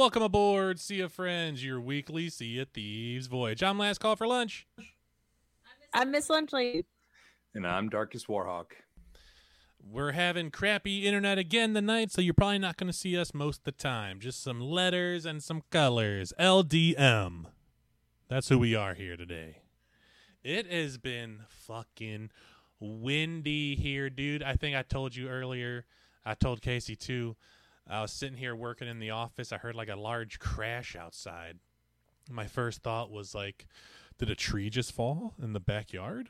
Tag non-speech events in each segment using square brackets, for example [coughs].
Welcome aboard, Sea of Friends, your weekly Sea of Thieves voyage. I'm Last Call for Lunch. I'm Miss Lunchley. And I'm Darkest Warhawk. We're having crappy internet again tonight, so you're probably not going to see us most of the time. Just some letters and some colors. LDM. That's who we are here today. It has been fucking windy here, dude. I think I told you earlier. I told Casey too. I was sitting here working in the office. I heard like a large crash outside. My first thought was like, did a tree just fall in the backyard?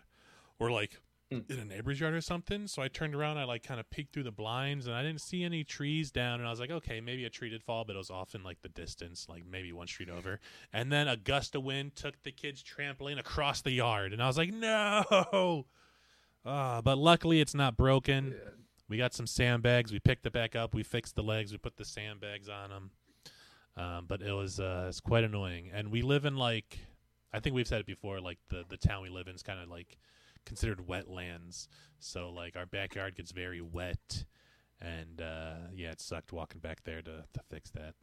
Or like in a neighbor's yard or something? So I turned around, I like kind of peeked through the blinds and I didn't see any trees down. And I was like, okay, maybe a tree did fall, but it was off in like the distance, like maybe one street over. And then a gust of wind took the kid's trampoline across the yard. And I was like, no. Uh, [laughs] but luckily it's not broken. We got some sandbags. We picked it back up. We fixed the legs. We put the sandbags on them. Um, but it was uh, it's quite annoying. And we live in like I think we've said it before. Like the the town we live in is kind of like considered wetlands. So like our backyard gets very wet. And uh, yeah, it sucked walking back there to to fix that.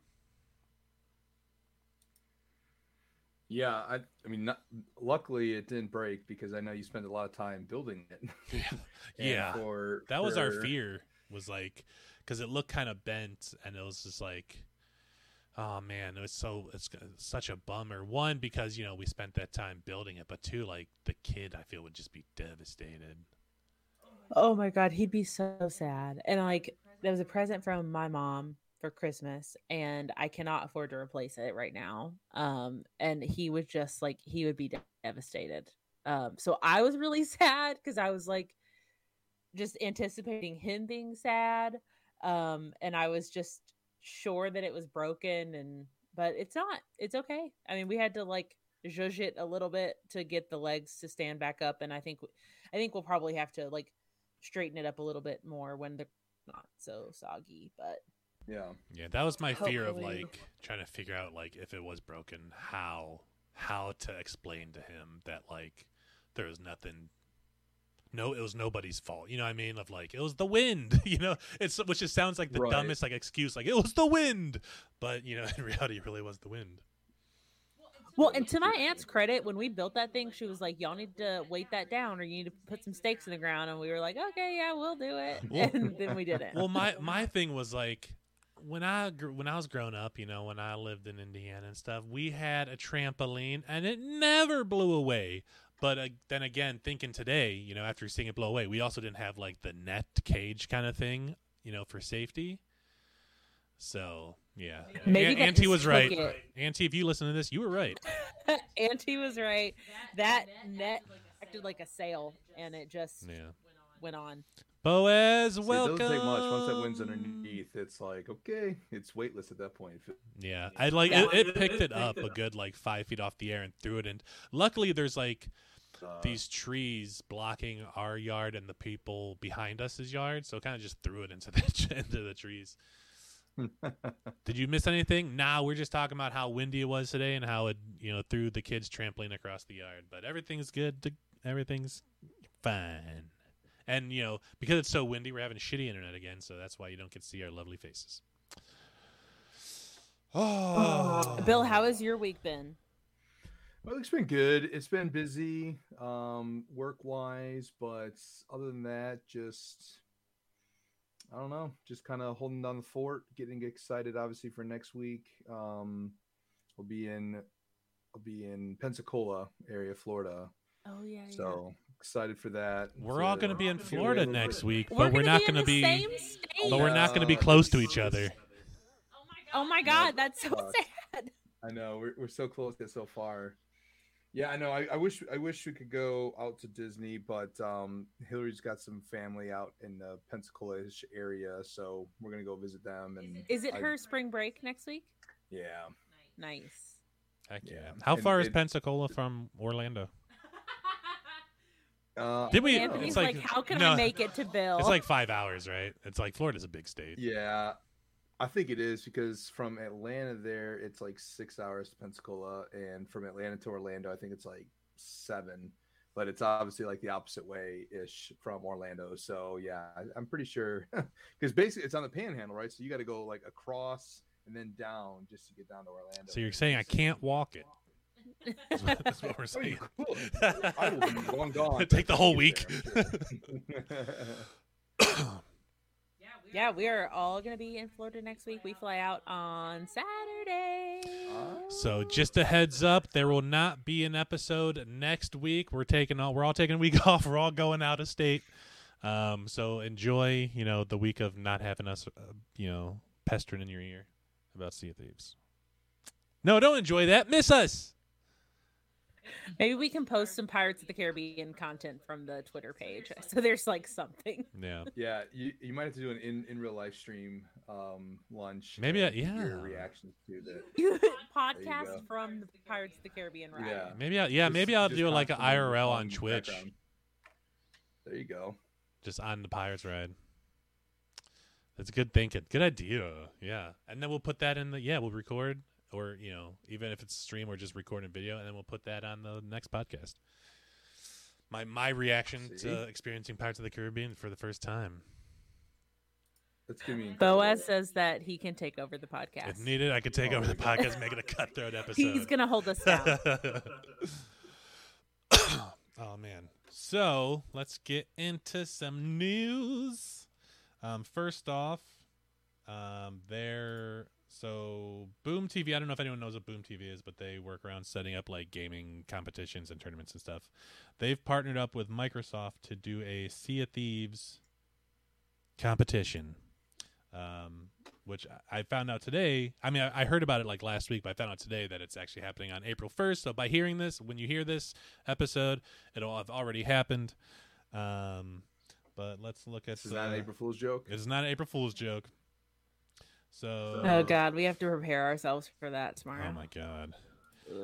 Yeah, I I mean, not, luckily it didn't break because I know you spent a lot of time building it. [laughs] And yeah, for, that was our fear. Was like because it looked kind of bent, and it was just like. Oh man, it was so it's such a bummer. One because you know we spent that time building it, but two like the kid I feel would just be devastated. Oh my god, he'd be so sad. And like that was a present from my mom for Christmas and I cannot afford to replace it right now. Um and he was just like he would be devastated. Um so I was really [laughs] sad cuz I was like just anticipating him being sad. Um and I was just sure that it was broken and but it's not. It's okay. I mean, we had to like zhuzh it a little bit to get the legs to stand back up and I think I think we'll probably have to like straighten it up a little bit more when they're not so soggy. But Yeah, Yeah, that was my fear of like trying to figure out like if it was broken, how how to explain to him that like there was nothing no it was nobody's fault. You know what I mean? Of like it was the wind, [laughs] you know? It's which just sounds like the Right. dumbest like excuse like it was the wind. But, you know, [laughs] in reality it really was the wind. well, and to my aunt's credit, when we built that thing, she was like, "Y'all need to weight that down, or you need to put some stakes in the ground." And we were like, "Okay, yeah, we'll do it." Well- [laughs] and then we did it. well my my thing was like when i when i was growing up you know when i lived in indiana and stuff we had a trampoline and it never blew away but uh, then again thinking today you know after seeing it blow away we also didn't have like the net cage kind of thing you know for safety so yeah Maybe Aunt- auntie was right it. auntie if you listen to this you were right [laughs] Auntie was right. That net acted like a sail, and it just yeah went on. Boaz See, it doesn't take much. Once that wind's underneath, it's like okay, it's weightless at that point. Yeah, I like it, it picked it up a good like five feet off the air and threw it in. Luckily, there's like uh, these trees blocking our yard and the people behind us's yard, so kind of just threw it into [laughs] the into the trees. [laughs] Did you miss anything? Nah, we're just talking about how windy it was today and how it you know threw the kids trampling across the yard. But everything's good. To, everything's fine. And you know, because it's so windy, we're having shitty internet again, so that's why you don't get to see our lovely faces. Oh, [sighs] Bill, how has your week been? Well, it's been good. It's been busy, um, work wise, but other than that, just I don't know, just kind of holding down the fort, getting excited, obviously for next week. Um, we'll be in, I'll be in Pensacola area, Florida. Oh yeah. So excited for that. we're all going to be in Florida little next bit- week, We're but we're gonna not be going to the be. same state. But we're not going to be close to each other. Oh my god, that's so Fuck. sad. I know we're, we're so close yet so far. Yeah, I know. I, I wish I wish we could go out to Disney, but um, Hillary's got some family out in the Pensacola-ish area, so we're gonna go visit them. And Is it I- her spring break next week? Yeah. Nice. Heck yeah. Yeah. How And far is it- Pensacola from Orlando? Uh, Did we? Anthony's it's like, like, how can no, I make it to Bill? It's like five hours, right? It's like Florida's a big state. Yeah, I think it is because from Atlanta there, it's like six hours to Pensacola, and from Atlanta to Orlando, I think it's like seven. But it's obviously like the opposite way ish from Orlando. So yeah, I, I'm pretty sure [laughs] because basically it's on the Panhandle, right? So you got to go like across and then down just to get down to Orlando. So you're saying I can't walk it? That's what, that's what we're Oh, you saying. could. [laughs] I will be long gone. Take the whole week. get there, I'm sure. yeah, we are all gonna be in Florida next week. We fly out on Saturday. So just a heads up, there will not be an episode next week. We're taking all we're all taking a week [laughs] off. We're all going out of state. Um, so enjoy, you know, the week of not having us, uh, you know, pestering in your ear about Sea of Thieves. No, don't enjoy that. Miss us. Maybe we can post some Pirates of the Caribbean content from the Twitter page. [laughs] So there's like something. Yeah. Yeah, you, you might have to do an in, in real life stream um lunch. Maybe I- yeah. Your reactions to that. [laughs] You [laughs] go. podcast from the Pirates of the Caribbean ride. Yeah. Maybe I, yeah, Just- maybe I'll do like an IRL on Twitch, background. There you go. just on the Pirates ride. That's good thinking. Good idea. Yeah. And then we'll put that in the yeah, we'll record or, you know, even if it's a stream or just recording video and then we'll put that on the next podcast. My my reaction See? to experiencing Pirates of the Caribbean for the first time. That's gonna be Boaz says that he can take over the podcast. If needed, I could take Oh over my the podcast, make it a cutthroat [laughs] episode. He's gonna hold us down. [coughs] oh man. So let's get into some news. Um, first off, um, there. So Boom TV. I don't know if anyone knows what Boom TV is, but they work around setting up like gaming competitions and tournaments and stuff. They've partnered up with Microsoft to do a Sea of Thieves competition. Um, which I found out today. I mean, I, I heard about it like last week, but I found out today that it's actually happening on April 1st. So by hearing this, when you hear this episode, it'll have already happened. Um, but let's look at This is not an April Fool's joke. It's not an April Fool's joke. So, oh God, we have to prepare ourselves for that tomorrow. oh my god.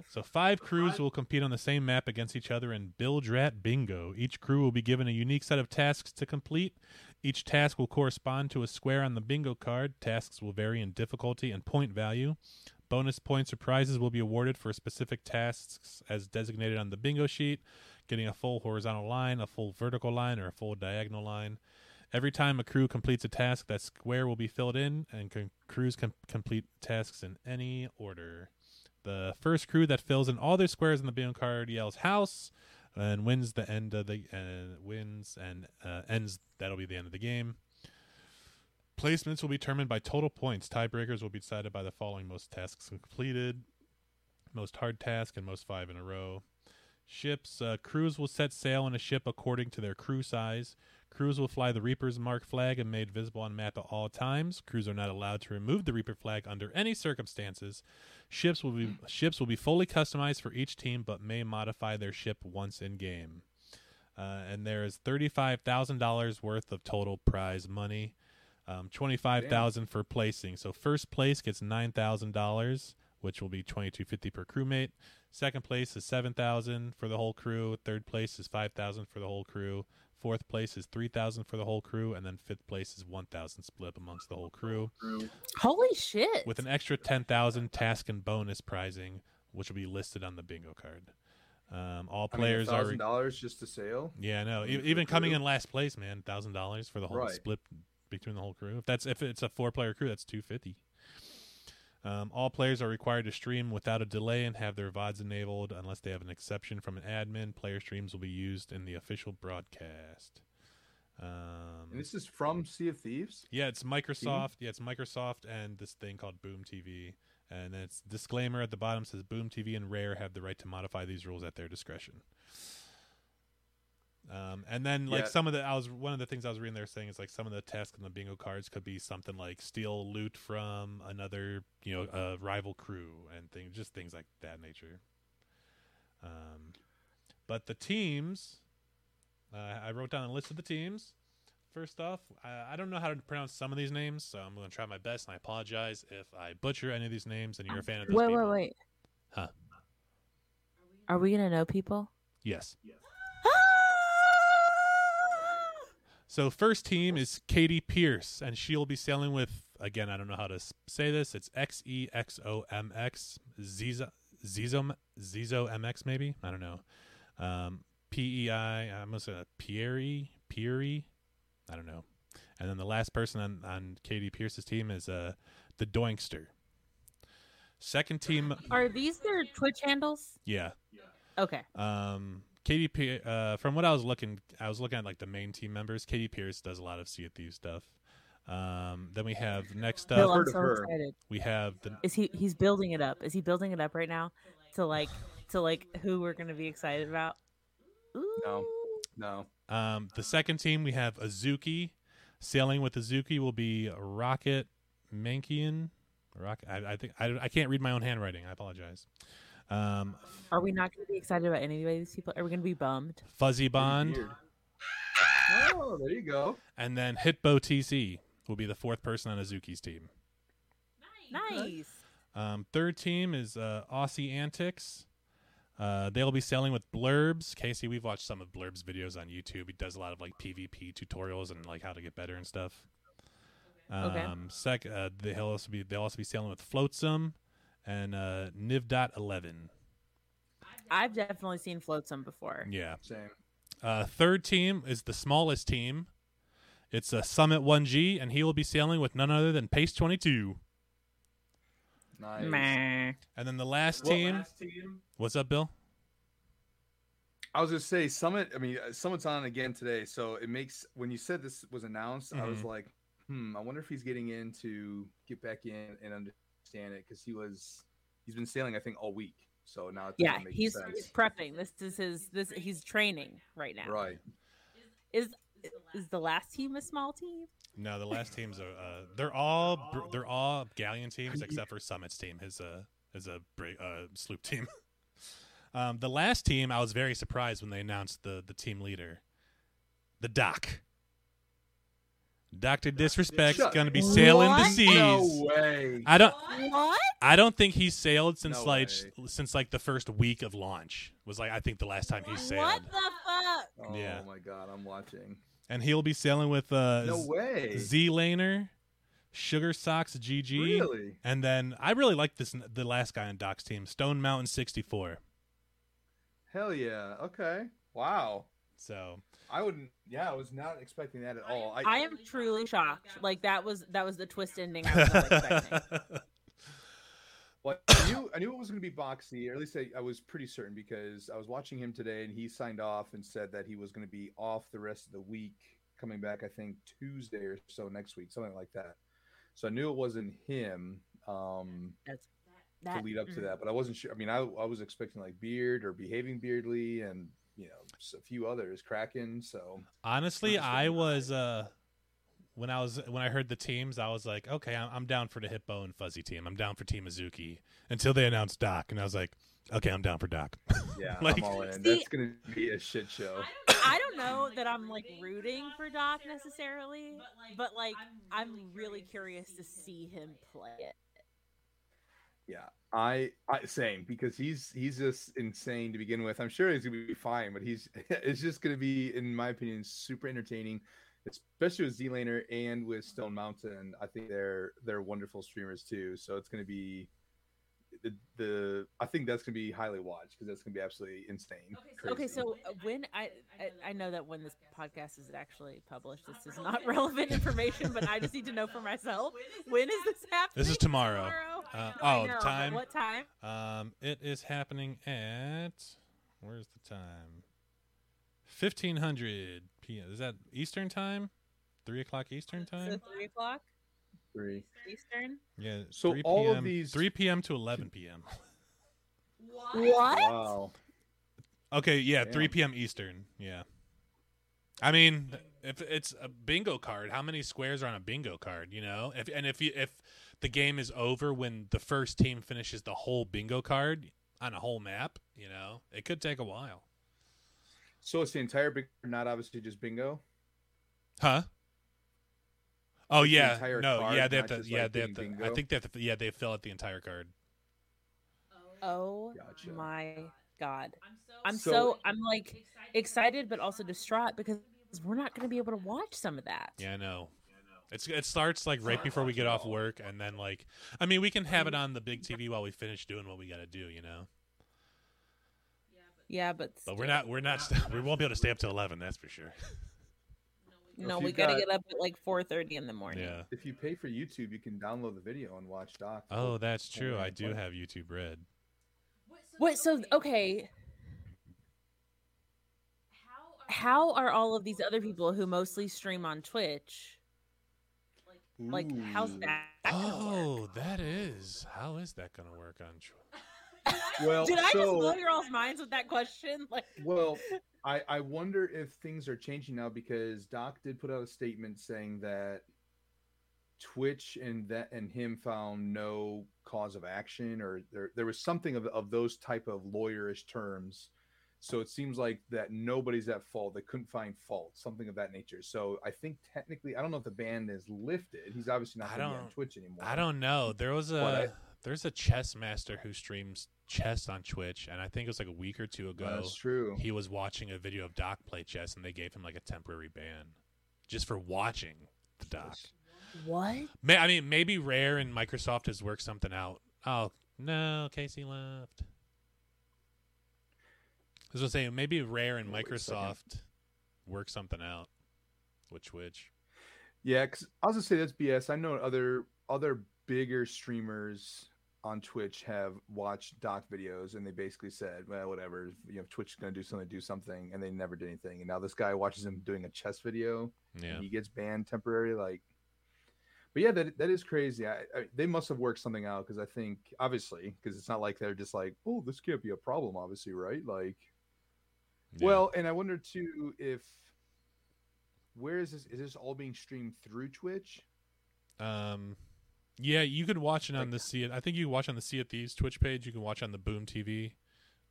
So five crews will compete on the same map against each other in Bilge Rat Bingo. Each crew will be given a unique set of tasks to complete. Each task will correspond to a square on the bingo card. Tasks will vary in difficulty and point value. Bonus points or prizes will be awarded for specific tasks as designated on the bingo sheet, getting a full horizontal line, a full vertical line, or a full diagonal line. Every time a crew completes a task, that square will be filled in, and crews can complete tasks in any order. The first crew that fills in all their squares on the bingo card yells "house" and wins the end of the uh, wins and uh, ends. That'll be the end of the game. Placements will be determined by total points. Tiebreakers will be decided by the following: most tasks completed, most hard task, and most five in a row. Ships uh, crews will set sail in a ship according to their crew size. Crews will fly the Reaper's mark flag and made visible on map at all times. Crews are not allowed to remove the Reaper flag under any circumstances. Ships will be [clears throat] ships will be fully customized for each team, but may modify their ship once in game. Uh, and there is thirty-five thousand dollars worth of total prize money, um, twenty-five thousand for placing. So first place gets nine thousand dollars, which will be twenty-two fifty per crewmate. Second place is seven thousand for the whole crew. Third place is five thousand for the whole crew. Fourth place is three thousand for the whole crew, and then fifth place is one thousand split amongst the whole crew Holy shit! with an extra 10,000 task and bonus prizing, which will be listed on the bingo card. Um, all I mean, players are thousand dollars just to sail. yeah, no, I e- even coming crew. in last place, man, thousand dollars for the whole Right. split between the whole crew. If that's if it's a four player crew, that's two fifty. Um, all players are required to stream without a delay and have their VODs enabled unless they have an exception from an admin. Player streams will be used in the official broadcast. Um, And this is from Sea of Thieves. yeah, it's Microsoft. Yeah, it's Microsoft and this thing called Boom TV. And then it's disclaimer at the bottom says Boom TV and Rare have the right to modify these rules at their discretion. Um, and then like Yeah. some of the I was one of the things I was reading there saying is like some of the tests and the bingo cards could be something like steal loot from another you know a rival crew and things just things like that nature. Um, but the teams, uh, I wrote down a list of the teams. First off, I, I don't know how to pronounce some of these names, so I'm going to try my best, and I apologize if I butcher any of these names and you're a fan of those Wait, people. wait, wait. Huh. Are we gonna know people? Yes. Yes. So first team is Katie Pierce, and she'll be sailing with again. I don't know how to say this. It's X E X O M X Zizo Zizo Zizo MX maybe. I don't know. Um, P E I. I'm gonna say Pieri Pieri. I don't know. And then the last person on on Katie Pierce's team is uh the Doinkster. Second team, Are these their Twitch handles? yeah. Okay. Um, Katie, Pe- uh, from what I was looking, I was looking at like the main team members. Katie Pierce does a lot of Sea of Thieves stuff. Um, then we have next Bill, up, I'm so excited. we have the Is he? He's building it up. Is he building it up right now to like to like who we're gonna be excited about? No. Ooh. No. um the second team. We have Azuki. Sailing with Azuki will be Rocket Mankian. Rock. I, I think I, I can't read my own handwriting. I apologize. Um, Are we not gonna be excited about any of these people? Are we gonna be bummed? Fuzzy Bond, Oh, there you go. and then Hitbo TC will be the fourth person on Azuki's team. Nice. Um, third team is uh, Aussie Antics. Uh, they'll be selling with Blurbs. Casey, we've watched some of Blurbs videos on YouTube. He does a lot of like PvP tutorials and like how to get better and stuff. Um, Okay. Sec, uh, they'll also be they'll also be selling with Floatsome and uh, Niv.11. I've definitely seen Floatsome before. Yeah. Same. Uh, third team is the smallest team. It's a Summit 1G, and he will be sailing with none other than Pace 22. Nice. Meh. And then the last team. last team. What's up, Bill? I was gonna say Summit. I mean, uh, Summit's on again today, so it makes when you said this was announced, I was Mhm. like, hmm, I wonder if he's getting in to get back in and understand it because he was he's been sailing I think all week, so now it's Yeah, making he's, sense. he's prepping. This is his. This he's training right now. right. Is is the last team a small team? No, the last teams are uh, they're all they're all galleon teams except for Summit's team. His uh is a uh, sloop team. [laughs] um, the last team, I was very surprised when they announced the the team leader, the Doc. Doctor Disrespect's Shut- gonna be sailing the seas. No way. I don't. What? I don't think he's sailed since No like way. since like the first week of launch was like I think the last time he sailed. What the fuck? Oh Yeah. my god, I'm watching. And he'll be sailing with uh, No way. Z Laner, Sugar Socks GG, Really? and then I really like this the last guy on Doc's team, Stone Mountain 64. Hell yeah. Okay. Wow. So I wouldn't. Yeah, I was not expecting that at all. I am truly shocked. Like that was that was the twist ending I was not expecting. [laughs] [laughs] Well, I knew I knew it was going to be Boxy, or at least I, I was pretty certain because I was watching him today, and he signed off and said that he was going to be off the rest of the week, coming back I think Tuesday or so next week, something like that. So I knew it wasn't him um, That's to lead up to mm. that, but I wasn't sure. I mean, I, I was expecting like Beard or Behaving Beardly, and you know s- a few others, Kraken. So honestly, I was uh when I was when I heard the teams, I was like, okay, I'm, I'm down for the Hippo and Fuzzy team. I'm down for Team Azuki until they announced Doc, and I was like, okay, I'm down for Doc. [laughs] yeah, Like- I'm all in. See- That's going to be a shit show. I don't know that I'm like rooting for Doc necessarily, but like I'm really curious to see him play it. Yeah, I, I same because he's he's just insane to begin with. I'm sure he's gonna be fine, but he's [laughs] it's just gonna be, in my opinion, super entertaining, especially with Z Laner and with Stone Mountain. I think they're they're wonderful streamers too. So it's gonna be the, the I think that's gonna be highly watched because that's gonna be absolutely insane. Okay, crazy. so uh, when I, I I know that when this podcast is actually published, this is not [laughs] relevant information, but I just need to know for myself. When is this happening? This is tomorrow. Uh, oh, know, but time. What time? Um, it is happening at where's the time? Fifteen hundred p.m. Is that Eastern time? Three o'clock Eastern So time? three o'clock three. Eastern. Yeah. So 3 all of PM these- three p.m. to eleven p.m. What? Wow. Okay, yeah, three p.m. Eastern. Yeah. I mean, if it's a bingo card, how many squares are on a bingo card? You know, if and if you if the game is over when the first team finishes the whole bingo card on a whole map, you know, it could take a while. So it's the entire bingo, not obviously just bingo. Huh? Oh Like the yeah, entire no, card, yeah, they have not to, just, yeah, like, they have being to. I think they have to, yeah, they fill out the entire card. Oh Gotcha. my god! I'm So- so I'm like excited, but also distraught because we're not going to be able to watch some of that. Yeah, I know. It's it starts like right before we get off work, and then like, I mean, we can have it on the big TV while we finish doing what we got to do, you know. Yeah, but But we're not, we're not, st- we won't be able to stay up till eleven. That's for sure. no, we got to got- get up at like 4:30 in the morning. Yeah. If you pay for YouTube, you can download the video and watch Doc. Oh, that's true. I do have YouTube Red. What? so okay, how are all of these other people who mostly stream on Twitch? Like, how's Ooh. that? gonna work? Oh, that is. How is that going to work on? Tw- Well, Did I just blow your all's minds with that question? [laughs] Like, Well, I, I wonder if things are changing now because Doc did put out a statement saying that Twitch and that and him found no cause of action or there there was something of, of those type of lawyerish terms. So it seems like that nobody's at fault. They couldn't find fault, something of that nature. So I think technically, I don't know if the ban is lifted. He's obviously not I going to on Twitch anymore. I don't know. There was a there's a chess master who streams chess on Twitch, and I think it was like a week or two ago. That's true. He was watching a video of Doc play chess, and they gave him like a temporary ban just for watching the Doc. what? May, I mean, maybe Rare and Microsoft has worked something out. Oh no, Casey left. I was gonna say maybe Rare and Wait. Microsoft work something out with Twitch. Yeah, because I was gonna say that's BS. I know other other bigger streamers on Twitch have watched Doc videos and they basically said, "Well, whatever. You know, Twitch is gonna do something, do something," and they never did anything. And now this guy watches him doing a chess video, Yeah, and he gets banned temporarily. Like, but yeah, that that is crazy. I, I, they must have worked something out because I think obviously because it's not like they're just like, "Oh, this can't be a problem," obviously, right? Like, Yeah. well, and I wonder too if where is this? Is this all being streamed through Twitch? Um, yeah, you could watch it on Like- the Sea. I think you can watch on the Sea of Thieves Twitch page. You can watch on the Boom TV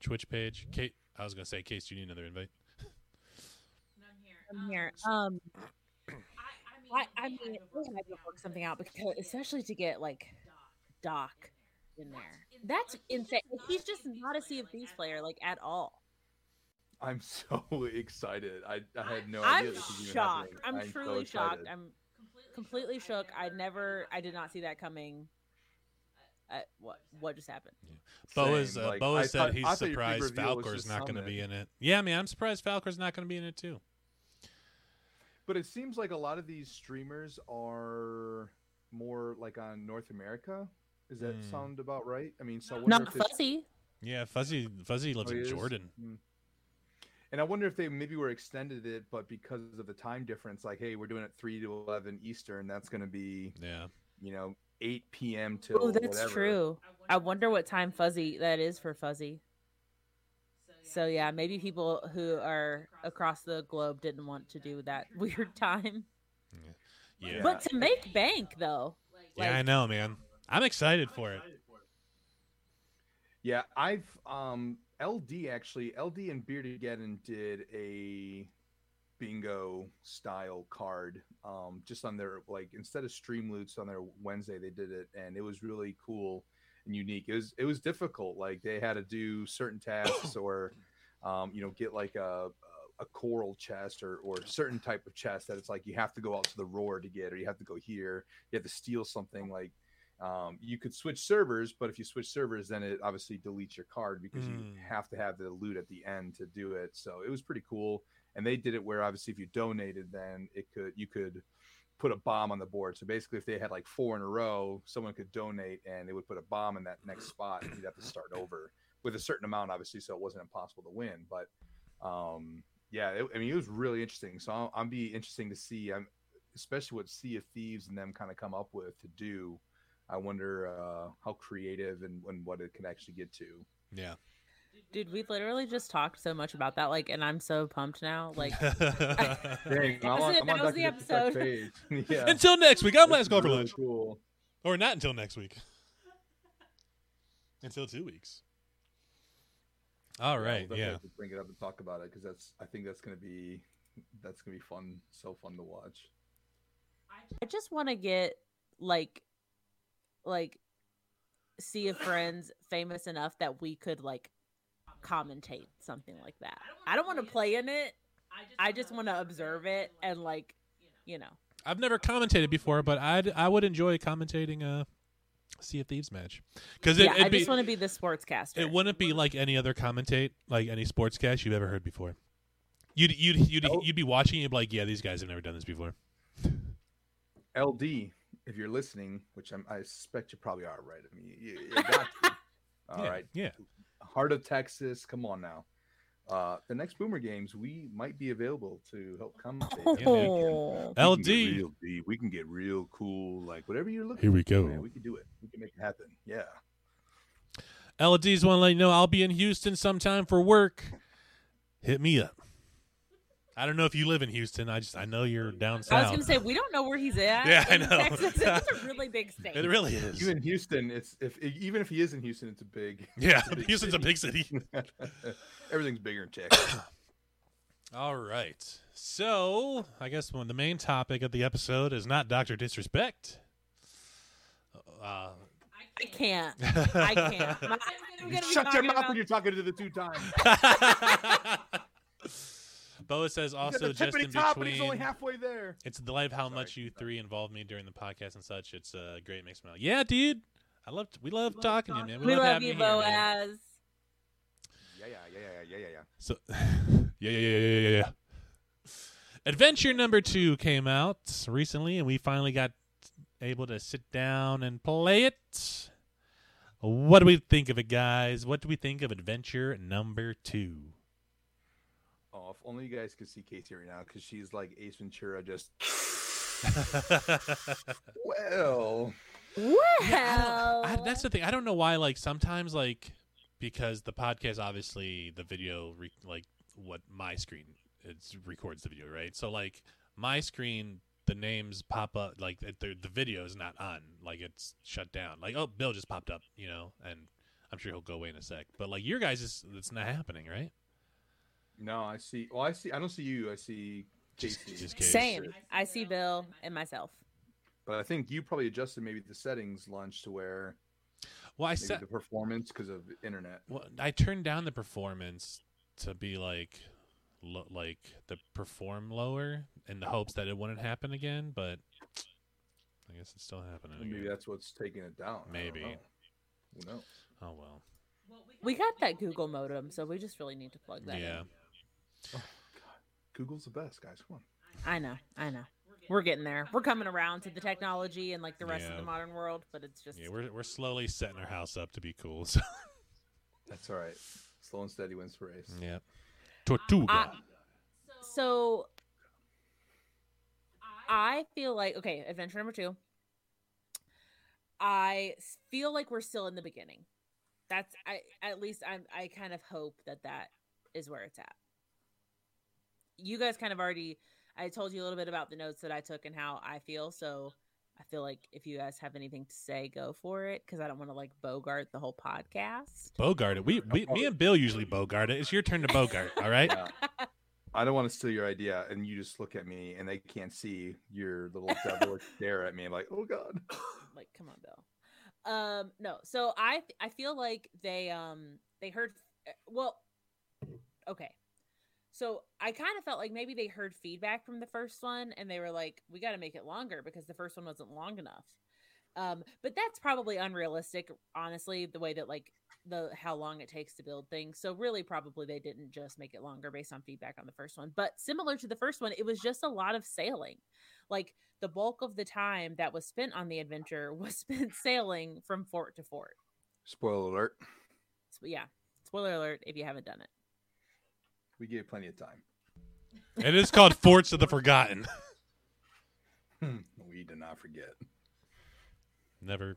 Twitch page. Kate, I was gonna say, Case, do you need another invite? I'm here. Um, I, I mean, I, I mean, we had to work something out because, especially to get like Doc in there. That's insane. He's just not a Sea of Thieves player, like at all. I'm so [laughs] excited. I, I had no I'm idea this was even shocked. I'm so truly shocked. I'm completely shook. I never, I did not see that coming. Uh, what what just happened? Boaz Same, uh, like, Boa I said thought- he's I thought your big surprised reveal was Falcor's not going to be in it. Yeah, I mean, I'm surprised Falcor's not going to be in it too. But it seems like a lot of these streamers are more like on North America. Does that Hmm. sound about right? I mean, so I Not fuzzy. Yeah, Fuzzy Fuzzy lives Oh, in is? Jordan. Hmm. And I wonder if they maybe were extended it, but because of the time difference, like, hey, we're doing it three to eleven Eastern. That's going to be, Yeah, you know, eight p.m. till. Oh, that's whatever. true. I wonder what time fuzzy that is for fuzzy. So yeah, maybe people who are across the globe didn't want to do that weird time. yeah, But to make bank though, yeah. I know, man. I'm excited for it. Yeah, I've um LD actually LD and Bearded Geddon did a bingo style card um just on their like instead of stream loots on their Wednesday they did it and it was really cool and unique. It was it was difficult like they had to do certain tasks or um you know get like a a coral chest or or certain type of chest that it's like you have to go out to the roar to get or you have to go here you have to steal something like Um, you could switch servers, but if you switch servers, then it obviously deletes your card because you Mm. have to have the loot at the end to do it. So it was pretty cool. And they did it where obviously if you donated, then it could you could put a bomb on the board. So basically, if they had like four in a row, someone could donate and they would put a bomb in that next spot, and you'd have to start over with a certain amount, obviously, so it wasn't impossible to win. But um, yeah, it, I mean, it was really interesting. So I'll, I'll be interesting to see, I'm especially what Sea of Thieves and them kind of come up with to do. I wonder uh, how creative and, and what it can actually get to. Yeah. Dude, we literally just talked so much about that. Like, and I'm so pumped now. [laughs] Like, Dang, That was it. That was the episode. [laughs] yeah, until next week, I'm This Lance is Go for really lunch. Cool. Or not until next week. [laughs] until two weeks. All right, Yeah, Yeah. to bring it up and talk about it because that's I think that's gonna be that's gonna be fun, so fun to watch. I just want to get like, like, see a friends famous enough that we could like commentate something like that. I don't want to play in it. I just want to observe it and like, you know. I've never commentated before, but I'd I would enjoy commentating a Sea of Thieves match because it, yeah, I it'd be, just want to be the sportscaster. it wouldn't be like any other commentate, like any sportscast you've ever heard before. You'd you'd you'd, Oh. you'd be watching, and you'd be like, yeah, these guys have never done this before. LD, if you're listening, which I'm, I suspect you probably are, right? I mean, you, you got to. [laughs] All yeah, right, yeah. Heart of Texas, come on now. Uh, the next Boomer Games, we might be available to help commentate. Yeah, man. Oh. We can LD. real deep. We can get real cool. Like whatever you're looking. Here we for, go. Man, we can do it. We can make it happen. Yeah. LDs want to let you know I'll be in Houston sometime for work. Hit me up. I don't know if you live in Houston. I just I know you're down south. I was gonna say we don't know where he's [laughs] at. Yeah, I know. Texas. It's a [laughs] really big state. it really is. Even in Houston, it's if even if he is in Houston, it's a big. [laughs] yeah, a big Houston's a big city. Everything's bigger in Texas. [coughs] All right. So I guess one the main topic of the episode is not Doctor Disrespect. Uh, I can't. I can't. My- I'm gonna Shut your mouth about- when you're talking to the two times. Boa says also just in top, and he's only between. halfway there. It's the life how Sorry, much you three involved me during the podcast and such. It's uh, great, makes me smile. Yeah, dude. I love we love talking to you, man. We, We love having you. Boaz. Yeah, yeah, yeah, yeah, yeah, yeah, yeah. So, [laughs] yeah, yeah, yeah, yeah, yeah, yeah. Adventure number two came out recently, and we finally got able to sit down and play it. What do we think of it, guys? What do we think of Adventure number two? Oh, if only you guys could see Casey right now, because she's like Ace Ventura, just [laughs] well. Well, I, that's the thing. I don't know why. Like sometimes, like because the podcast, obviously, the video, re- like what my screen it records the video, right? So like my screen, the names pop up, like the the, the video is not on, like it's shut down. Like oh, Bill just popped up, you know, and I'm sure he'll go away in a sec. But like your guys, is it's not happening, right? No, I see. Well, I see. I don't see you. I see Just- Casey. just Casey. same. I see Bill and myself. But I think you probably adjusted maybe the settings lunch to where Well, I maybe set the performance because of internet. Well, I turned down the performance to be like, lo- like the perform lower in the hopes that it wouldn't happen again. But I guess it's still happening. Maybe again. that's what's taking it down. Maybe. know. Who knows? Oh well. We got that Google modem, so we just really need to plug that Yeah. in. Oh, Google's the best, guys. Come on. I know, I know. We're getting there. We're coming around to the technology and like the rest of the modern world, but it's just Yeah, we're we're slowly setting our house up to be cool. So [laughs] That's all right. Slow and steady wins the race. yeah. Tortuga. I- so I feel like okay, adventure number two. I feel like we're still in the beginning. That's I at least I'm I kind of hope that that is where it's at. You guys kind of already I told you a little bit about the notes that I took and how I feel, so I feel like if you guys have anything to say, go for it because I don't want to like bogart the whole podcast. Bogart it. We, we me and Bill usually Bogart it. It's your turn to Bogart. All right. Yeah. I don't want to steal your idea, and you just look at me, and they can't see your little [laughs] devil stare at me, like, "Oh God." like come on bill um no so i i feel like they um they heard eh, well okay so i kind of felt like maybe they heard feedback from the first one and they were like we got to make it longer because the first one wasn't long enough Um, but that's probably unrealistic, honestly, the way that like the how long it takes to build things. So really probably they didn't just make it longer based on feedback on the first one. But similar to the first one, it was just a lot of sailing. Like the bulk of the time that was spent on the adventure [laughs] was spent sailing from fort to fort. Spoiler alert. So yeah, spoiler alert if you haven't done it. We gave plenty of time. It is called Forts of the Forgotten. we did not forget. Never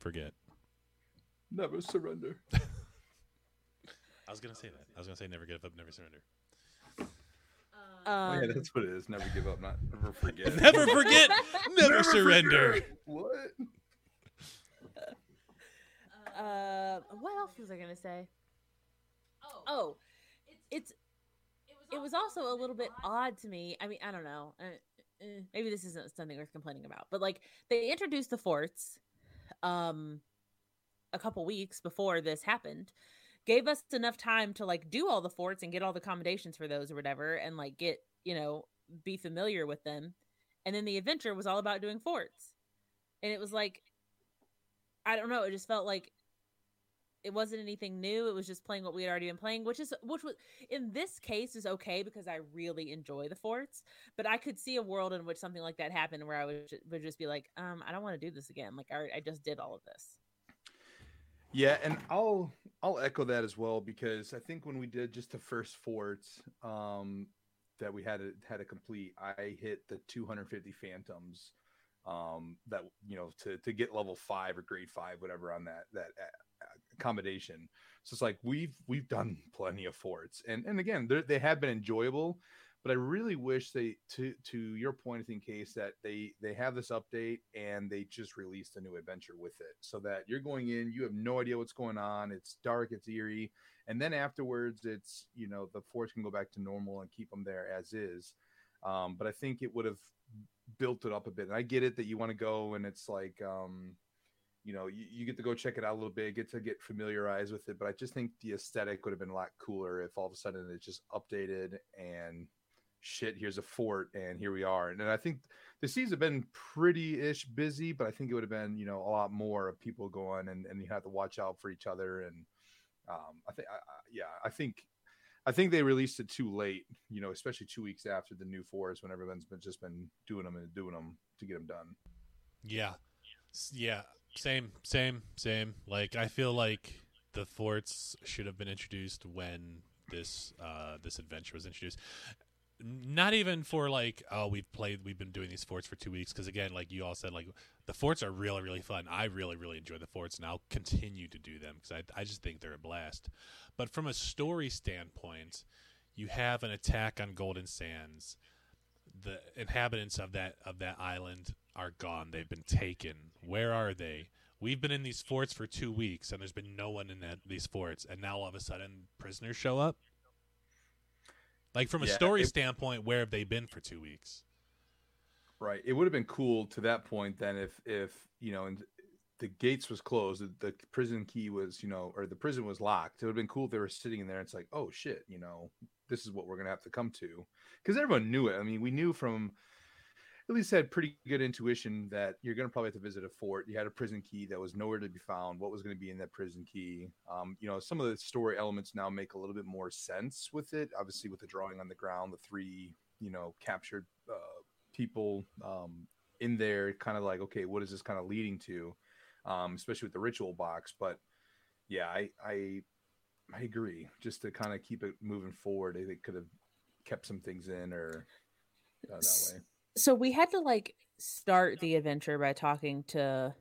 forget. Never surrender. [laughs] I was gonna say that. I was gonna say never give up, never surrender. oh, Um, yeah, that's what it is. Never give up, not [laughs] never forget. Never forget, never, surrender. forget. What? uh, what else was I gonna say? Oh, it's it was also a little bit odd to me. I mean, I don't know. Uh, eh, maybe this isn't something worth complaining about, but like they introduced the forts, um, a couple weeks before this happened, gave us enough time to like do all the forts and get all the accommodations for those or whatever, and like get you know be familiar with them, and then the adventure was all about doing forts, and it was like, I don't know, it just felt like it wasn't anything new. It was just playing what we had already been playing, which is which was in this case is okay because I really enjoy the forts. But I could see a world in which something like that happened where I would would just be like, um, I don't want to do this again. Like I, I just did all of this. Yeah, and I'll I'll echo that as well because I think when we did just the first forts um, that we had to had to complete, I hit the 250 phantoms um, that you know to to get level five or grade five, whatever on that that accommodation. So it's like we've we've done plenty of forts, and and again they have been enjoyable, but I really wish they to to your point, I think, case that they they have this update and they just released a new adventure with it, so that you're going in, you have no idea what's going on. It's dark, it's eerie, and then afterwards, it's you know the forts can go back to normal and keep them there as is. Um, but I think it would have built it up a bit. And I get it that you want to go and it's like um, you know you, you get to go check it out a little bit, get to get familiarized with it. But I just think the aesthetic would have been a lot cooler if all of a sudden it just updated and shit, here's a fort and here we are. And, and I think the seas have been pretty ish busy, but I think it would have been, you know, a lot more of people going and, and you have to watch out for each other. And um, I think, yeah, I think, I think they released it too late, you know, especially two weeks after the new forest when everyone's been just been doing them and doing them to get them done. Yeah, yeah, same, same, same. Like I feel like the forts should have been introduced when this uh this adventure was introduced. Not even for like oh we've played we've been doing these forts for two weeks because again like you all said like the forts are really really fun I really really enjoy the forts and I'll continue to do them because I I just think they're a blast. But from a story standpoint, you have an attack on Golden Sands. The inhabitants of that of that island are gone. They've been taken. Where are they? We've been in these forts for two weeks, and there's been no one in that, these forts. And now all of a sudden, prisoners show up. Like from a Yeah, story it- standpoint, where have they been for two weeks? Right. It would have been cool to that point then if if you know and the gates was closed, the, the prison key was you know or the prison was locked. It would have been cool if they were sitting in there. And it's like, oh shit, you know, this is what we're gonna have to come to because everyone knew it. I mean, we knew from at least had pretty good intuition that you're gonna probably have to visit a fort. You had a prison key that was nowhere to be found. What was going to be in that prison key? Um, you know, some of the story elements now make a little bit more sense with it. Obviously, with the drawing on the ground, the three you know captured uh, people um, in there, kind of like, okay, what is this kind of leading to? Um, especially with the ritual box. But yeah, I I, I agree. Just to kind of keep it moving forward, they could have kept some things in or uh, that way. So we had to like start the adventure by talking to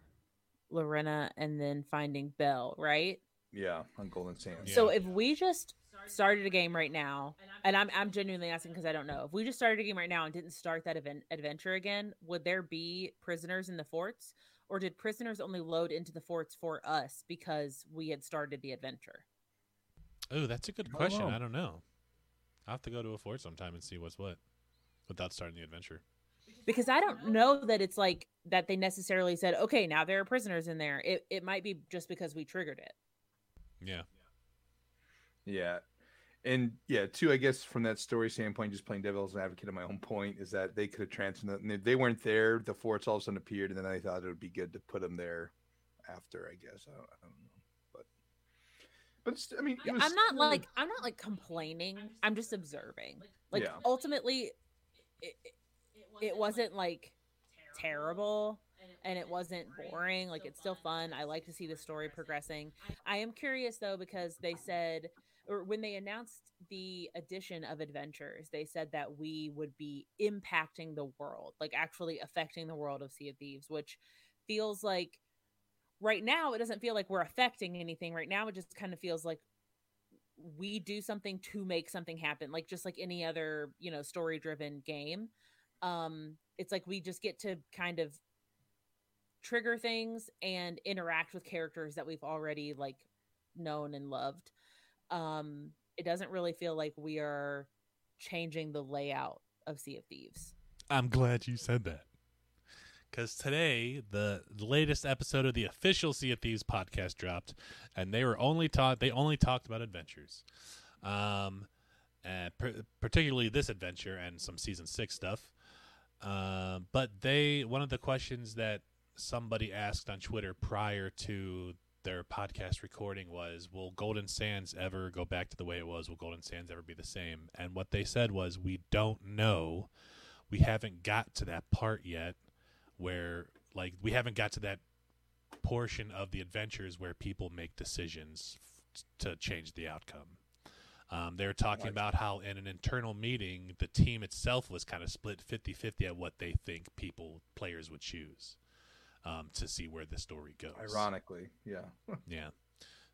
Larinna and then finding Belle, right? Yeah, on Golden Sands. So if we just started a game right now, and I'm I'm genuinely asking because I don't know. If we just started a game right now and didn't start that event adventure again, would there be prisoners in the forts, or did prisoners only load into the forts for us because we had started the adventure? Oh, that's a good I question. know. I don't know. I'll have to go to a fort sometime and see what's what without starting the adventure. Because I don't know that it's like that they necessarily said, okay, now there are prisoners in there. It it might be just because we triggered it. Yeah. Yeah. And yeah, too, I guess from that story standpoint, just playing devil's advocate of my own point is that they could have transferred them. They weren't there. The forts all of a sudden appeared, and then I thought it would be good to put them there after. I guess I don't, I don't know, but but I mean, was, I'm not like I'm not like complaining. I'm just observing. Like yeah. ultimately, it, it wasn't like terrible and it wasn't boring. Like it's still fun. I like to see the story progressing. I am curious though because they said or when they announced the addition of adventures, they said that we would be impacting the world, like actually affecting the world of Sea of Thieves, which feels like right now it doesn't feel like we're affecting anything. Right now it just kind of feels like we do something to make something happen, like just like any other, you know, story driven game. Um, it's like we just get to kind of trigger things and interact with characters that we've already like known and loved um it doesn't really feel like we are changing the layout of Sea of Thieves. I'm glad you said that. Because today, the latest episode of the official Sea of Thieves podcast dropped, and they were only taught they only talked about adventures, um, and particularly this adventure and some season six stuff. Uh, but they one of the questions that somebody asked on Twitter prior to their podcast recording was will golden sands ever go back to the way it was? Will golden sands ever be the same? And what they said was we don't know. We haven't got to that part yet where like we haven't got to that portion of the adventures where people make decisions f- to change the outcome um, they were talking about how in an internal meeting the team itself was kind of split 50-50 at what they think people players would choose um, to see where the story goes. Ironically, yeah, [laughs] yeah.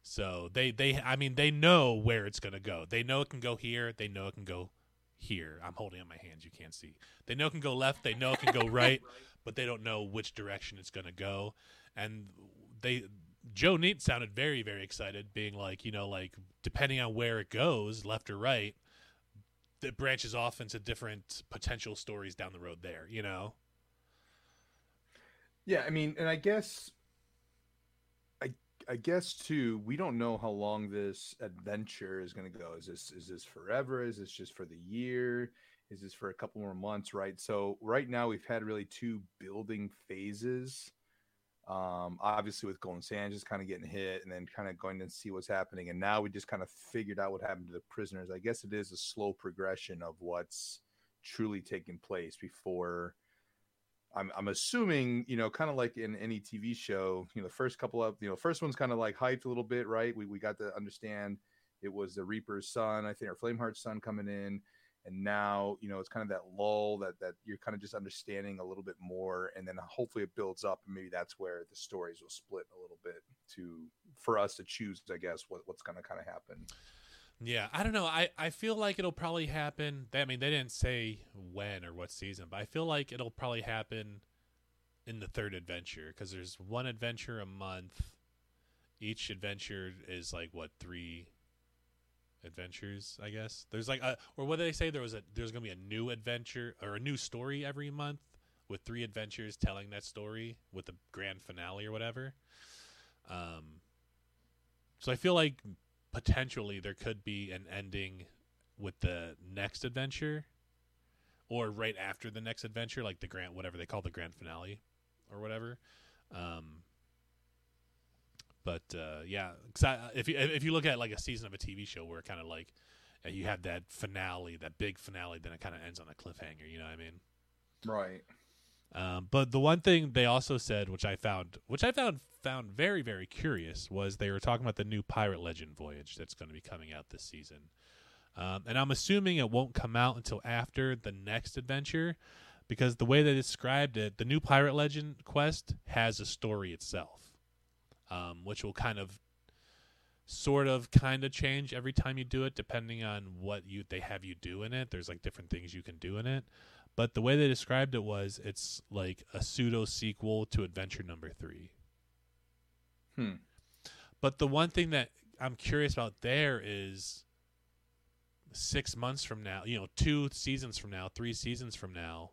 So they they I mean they know where it's gonna go. They know it can go here. They know it can go here. I'm holding up my hands. You can't see. They know it can go left. They know it can go [laughs] right, but they don't know which direction it's gonna go. And they Joe Neate sounded very very excited, being like you know like depending on where it goes, left or right, it branches off into different potential stories down the road. There, you know. Yeah, I mean, and I guess, I guess too, we don't know how long this adventure is going to go. Is this is this forever? Is this just for the year? Is this for a couple more months? Right. So right now we've had really two building phases. Um, obviously with Golden Sands just kind of getting hit and then kind of going to see what's happening. And now we just kind of figured out what happened to the prisoners. I guess it is a slow progression of what's truly taking place before I'm, I'm assuming, you know, kind of like in any TV show, you know, the first couple of, you know, first one's kind of like hyped a little bit, right? We, we got to understand it was the Reaper's son, I think, or Flameheart's son coming in. And now, you know, it's kind of that lull that, that you're kind of just understanding a little bit more. And then hopefully it builds up. And maybe that's where the stories will split a little bit to, for us to choose, I guess, what, what's going to kind of happen. Yeah, I don't know. I, I feel like it'll probably happen. I mean, they didn't say when or what season, but I feel like it'll probably happen in the third adventure because there's one adventure a month. Each adventure is like what three adventures, I guess. There's like a, or what they say? There was a there's gonna be a new adventure or a new story every month with three adventures telling that story with the grand finale or whatever. Um, so I feel like potentially there could be an ending with the next adventure or right after the next adventure like the grand whatever they call the grand finale or whatever um but uh yeah if you if you look at like a season of a TV show where kind of like uh, you have that finale that big finale then it kind of ends on a cliffhanger you know what I mean? Right. Um, but the one thing they also said, which I found, which I found found very very curious, was they were talking about the new Pirate Legend voyage that's going to be coming out this season. Um, and I'm assuming it won't come out until after the next adventure, because the way they described it, the new Pirate Legend quest has a story itself, um, which will kind of, sort of, kind of change every time you do it, depending on what you they have you do in it. There's like different things you can do in it. But the way they described it was it's like a pseudo sequel to Adventure Number Three. Hmm. But the one thing that I'm curious about there is six months from now, you know, two seasons from now, three seasons from now,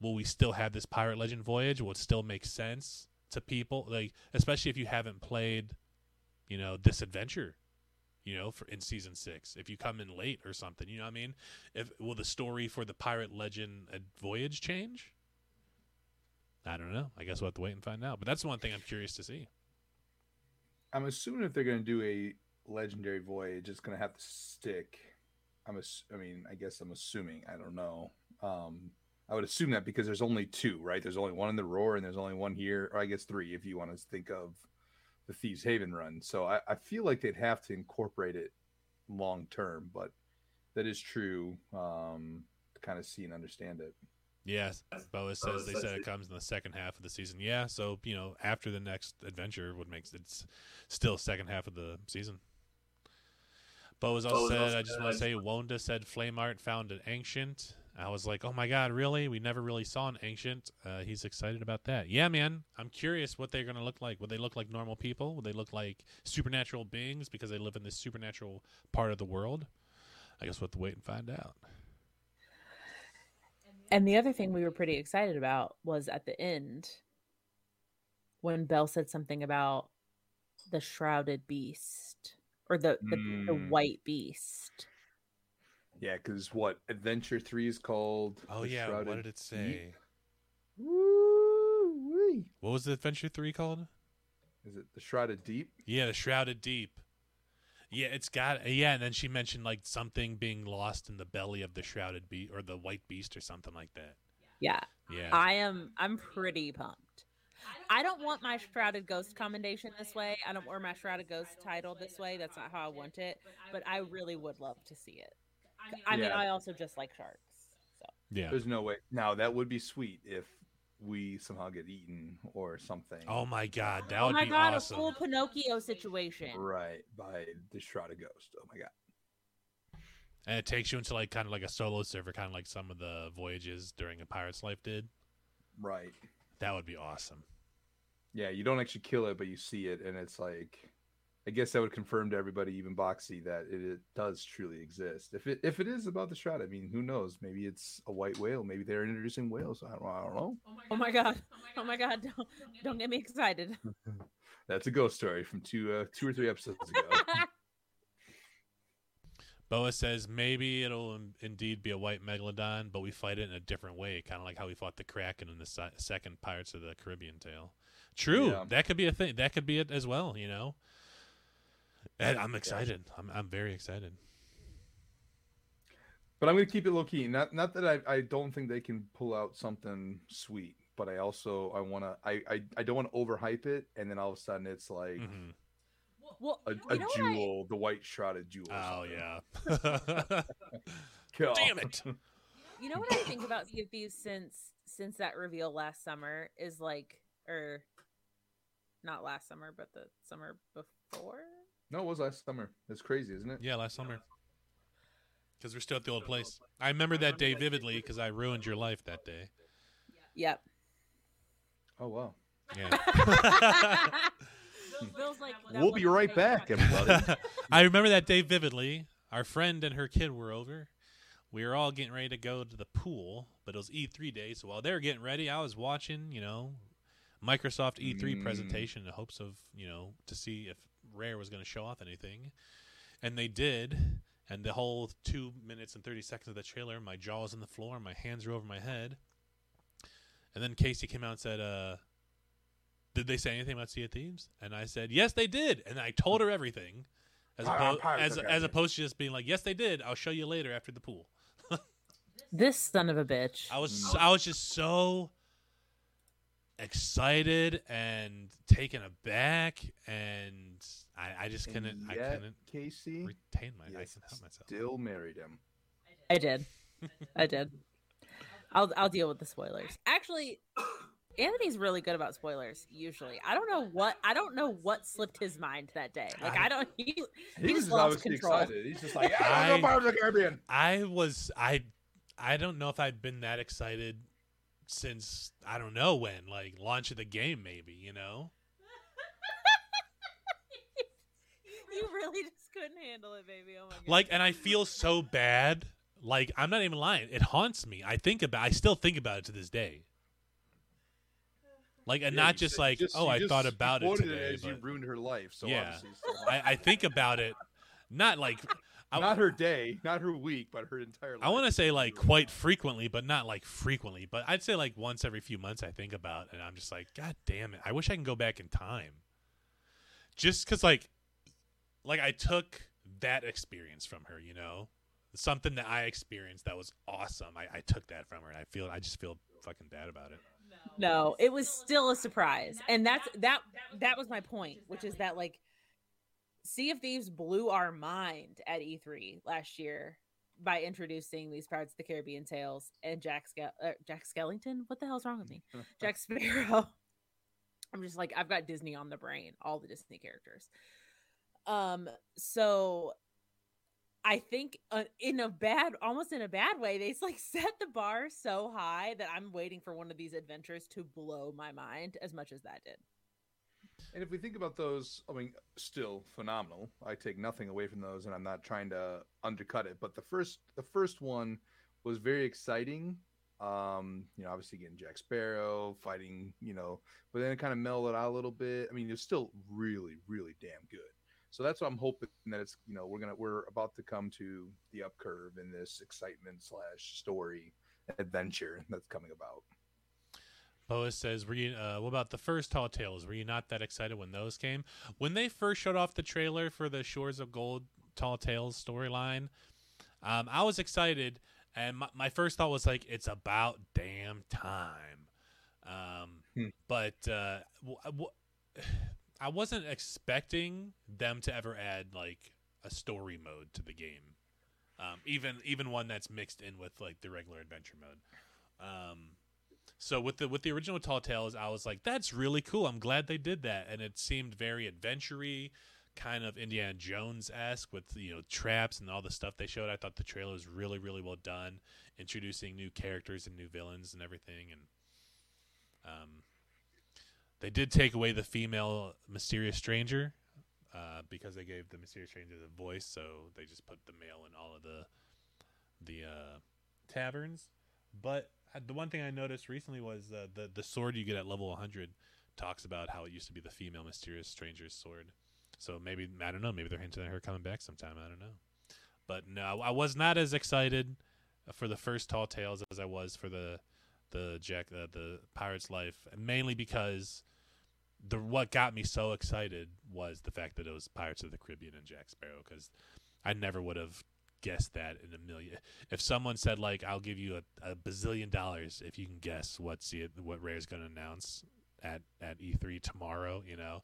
will we still have this Pirate Legend voyage? Will it still make sense to people? Like, especially if you haven't played, you know, this adventure You know, for in season six, if you come in late or something, you know what I mean. If will the story for the pirate legend uh, voyage change? I don't know. I guess we'll have to wait and find out. But that's one thing I'm curious to see. I'm assuming if they're going to do a legendary voyage, it's going to have to stick. I'm. Ass- I mean, I guess I'm assuming. I don't know. Um, I would assume that because there's only two, right? There's only one in the roar, and there's only one here, or I guess three if you want to think of the Thieves Haven run. So I, I feel like they'd have to incorporate it long term, but that is true. Um, to kind of see and understand it. Yes, Boaz says they said it comes in the second half of the season. Yeah, so you know after the next adventure would make it's still second half of the season. Boaz also said, I just want to say, Wonda said Flameheart found an ancient. I was like, oh my god, really? We never really saw an ancient. Uh, he's excited about that. Yeah, man. I'm curious what they're gonna look like. Would they look like normal people? Would they look like supernatural beings because they live in this supernatural part of the world? I guess we'll have to wait and find out. And the other thing we were pretty excited about was at the end when Belle said something about the shrouded beast or the the, the Mm. white beast. Yeah, because what Adventure Three is called? Oh The yeah, what did it say? Deep? Woo-wee. What was the Adventure Three called? Is it the Shrouded Deep? Yeah, the Shrouded Deep. Yeah, it's got yeah, and then she mentioned like something being lost in the belly of the Shrouded Beast or the White Beast or something like that. Yeah. Yeah. I am I'm pretty pumped. I don't want my shrouded ghost commendation this way. I don't want my shrouded ghost title this way. That's not how I want it. But I really would love to see it. I mean, Yeah. I also just like sharks. So yeah. There's no way. Now that would be sweet if we somehow get eaten or something. Oh my god, that oh would my be god, awesome. a full Pinocchio situation. Right by the Shrouded Ghost. Oh my god. and it takes you into like kind of like a solo server, kind of like some of the voyages during a pirate's life did. Right. That would be awesome. Yeah, you don't actually kill it, but you see it, and it's like, I guess that would confirm to everybody, even Boxy, that it, it does truly exist. If it if it is about the shroud, I mean, who knows? Maybe it's a white whale. Maybe they're introducing whales. I don't, I don't know. Oh my god. Oh my god. Don't, don't get me excited. [laughs] That's a ghost story from two uh, two or three episodes ago. [laughs] Boaz says maybe it'll in- indeed be a white megalodon, but we fight it in a different way, kind of like how we fought the Kraken in the se- second Pirates of the Caribbean tale. True, Yeah. that could be a thing. That could be it as well. You know, and I'm excited. I'm I'm very excited. But I'm gonna keep it low key. Not not that I, I don't think they can pull out something sweet, but I also I wanna I I, I don't want to overhype it, and then all of a sudden it's like Mhm. Well, a, a know what I- jewel, the white shrouded jewel. or Oh something. yeah. [laughs] Damn it. [laughs] You know what I think about Sea of Thieves since since that reveal last summer is like, or not last summer, but the summer before. No, it was last summer. It's crazy, isn't it? Yeah, last summer. Because we're still at the old place. I remember that day vividly because I ruined your life that day. Yep. Oh wow. Yeah. Bill's [laughs] like, We'll be right back, everybody. [laughs] I remember that day vividly. Our friend and her kid were over. We were all getting ready to go to the pool, but it was E3 day. So while they were getting ready, I was watching, you know, Microsoft E3 Mm. presentation in hopes of, you know, to see if Rare was going to show off anything. And they did. And the whole two minutes and 30 seconds of the trailer, my jaw was on the floor, my hands were over my head. And then Casey came out and said, uh, did they say anything about Sea of Thieves? And I said, yes, they did. And I told her everything, as, Pi- oppo- as, as opposed to just being like, yes, they did. I'll show you later after the pool. [laughs] This son of a bitch. I was Mm. I was just so excited and taken aback, and I, I just couldn't And I couldn't Casey retain my I yes, couldn't help myself. still married him. I did. I did. I'll I'll deal with the spoilers. Actually, Anthony's really good about spoilers. Usually, I don't know what I don't know what slipped his mind that day. Like I- I don't. He, He, He was just lost obviously control. excited. He's just like, yeah, I- I, Pirates the Caribbean. I was I I don't know if I'd been that excited since I don't know when like launch of the game maybe you know [laughs] you really just couldn't handle it, baby. Oh my god. like and I feel so bad like I'm not even lying it haunts me I think about I still think about it to this day like and Yeah, not just said- like just- oh I just thought about it quoted today as you but ruined her life. So Yeah. obviously, I, I think about it not like I, not her day, not her week, but her entire life. I want to say like quite frequently, but not like frequently. But I'd say like once every few months. I think about, and I'm just like, God damn it! I wish I can go back in time. Just because, like, like I took that experience from her, you know, something that I experienced that was awesome. I, I took that from her, and I feel I just feel fucking bad about it. No, it was still a surprise, and that's that. That was my point, which is that like Sea of Thieves blew our mind at E3 last year by introducing these Pirates of the Caribbean tales and Jack Ske- uh, Jack Skellington. What the hell's wrong with me? [laughs] Jack Sparrow. [laughs] I'm just like I've got Disney on the brain, all the Disney characters. Um, so I think uh, in a bad, almost in a bad way, they like [laughs] set the bar so high that I'm waiting for one of these adventures to blow my mind as much as that did. And if we think about those, I mean, still phenomenal. I take nothing away from those, and I'm not trying to undercut it. But the first, the first one was very exciting. Um, you know, obviously getting Jack Sparrow fighting, you know, but then it kind of mellowed out a little bit. I mean, it's still really, really damn good. So that's what I'm hoping that it's, you know, we're gonna we're about to come to the up curve in this excitement slash story adventure that's coming about. Boaz says, "Were you? Uh, what about the first Tall Tales? Were you not that excited when those came? When they first showed off the trailer for the Shores of Gold Tall Tales storyline, um, I was excited, and my, my, first thought was like, it's about damn time. Um, hmm. But uh, w- w- [sighs] I wasn't expecting them to ever add like a story mode to the game, um, even even one that's mixed in with like the regular adventure mode." Um, so with the with the original Tall Tales, I was like, that's really cool. I'm glad they did that, and it seemed very adventure kind of Indiana Jones esque with you know traps and all the stuff they showed. I thought the trailer was really really well done, introducing new characters and new villains and everything. And um, they did take away the female mysterious stranger uh, because they gave the mysterious stranger the voice, so they just put the male in all of the the uh, taverns. But the one thing I noticed recently was uh, the the sword you get at level 100 talks about how it used to be the female mysterious stranger's sword. So maybe I don't know. Maybe they're hinting at her coming back sometime. I don't know. But no, I was not as excited for the first Tall Tales as I was for the the Jack uh, the Pirate's Life, mainly because the what got me so excited was the fact that it was Pirates of the Caribbean and Jack Sparrow because I never would have guess that in a million. If someone said like, "I'll give you a, a bazillion dollars if you can guess what's the, what Rare's going to announce at at E3 tomorrow," you know,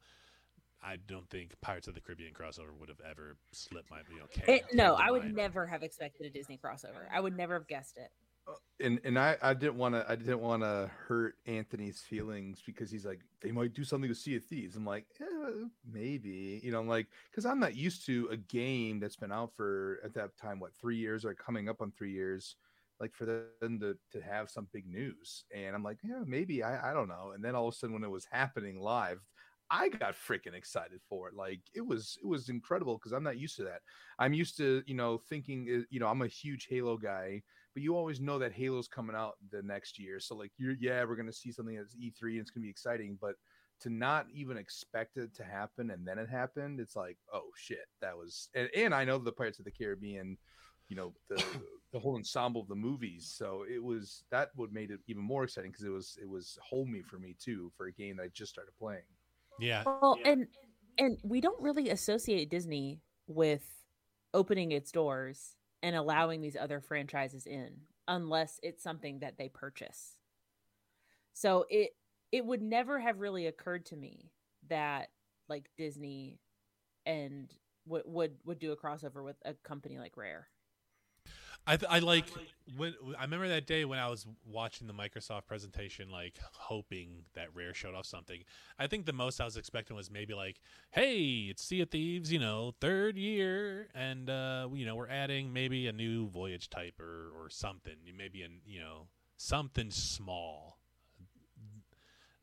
I don't think Pirates of the Caribbean crossover would have ever slipped my you know. It, no, I would never have expected a Disney crossover. I would never have guessed it and and I I didn't want to I didn't want to hurt Anthony's feelings because he's like they might do something with Sea of Thieves. I'm like eh, maybe you know I'm like because I'm not used to a game that's been out for at that time what three years or coming up on three years like for them to to have some big news and I'm like yeah maybe I I don't know and then all of a sudden when it was happening live I got freaking excited for it. Like it was it was incredible because I'm not used to that. I'm used to you know thinking eh, you know I'm a huge Halo guy but you always know that Halo's coming out the next year. So like you're yeah, we're gonna see something that's E3 and it's gonna be exciting, but to not even expect it to happen and then it happened, it's like, oh shit, that was and, and I know the Pirates of the Caribbean, you know, the [coughs] the whole ensemble of the movies. So it was that would made it even more exciting because it was it was homey for me too for a game that I just started playing. Yeah. Well, yeah. and and we don't really associate Disney with opening its doors and allowing these other franchises in unless it's something that they purchase. So it it would never have really occurred to me that like Disney and would would would do a crossover with a company like Rare. I I like when I remember that day when I was watching the Microsoft presentation, like hoping that Rare showed off something. I think the most I was expecting was maybe like, "Hey, it's Sea of Thieves, you know, third year, and uh, you know, we're adding maybe a new voyage type or or something. Maybe a you know something small,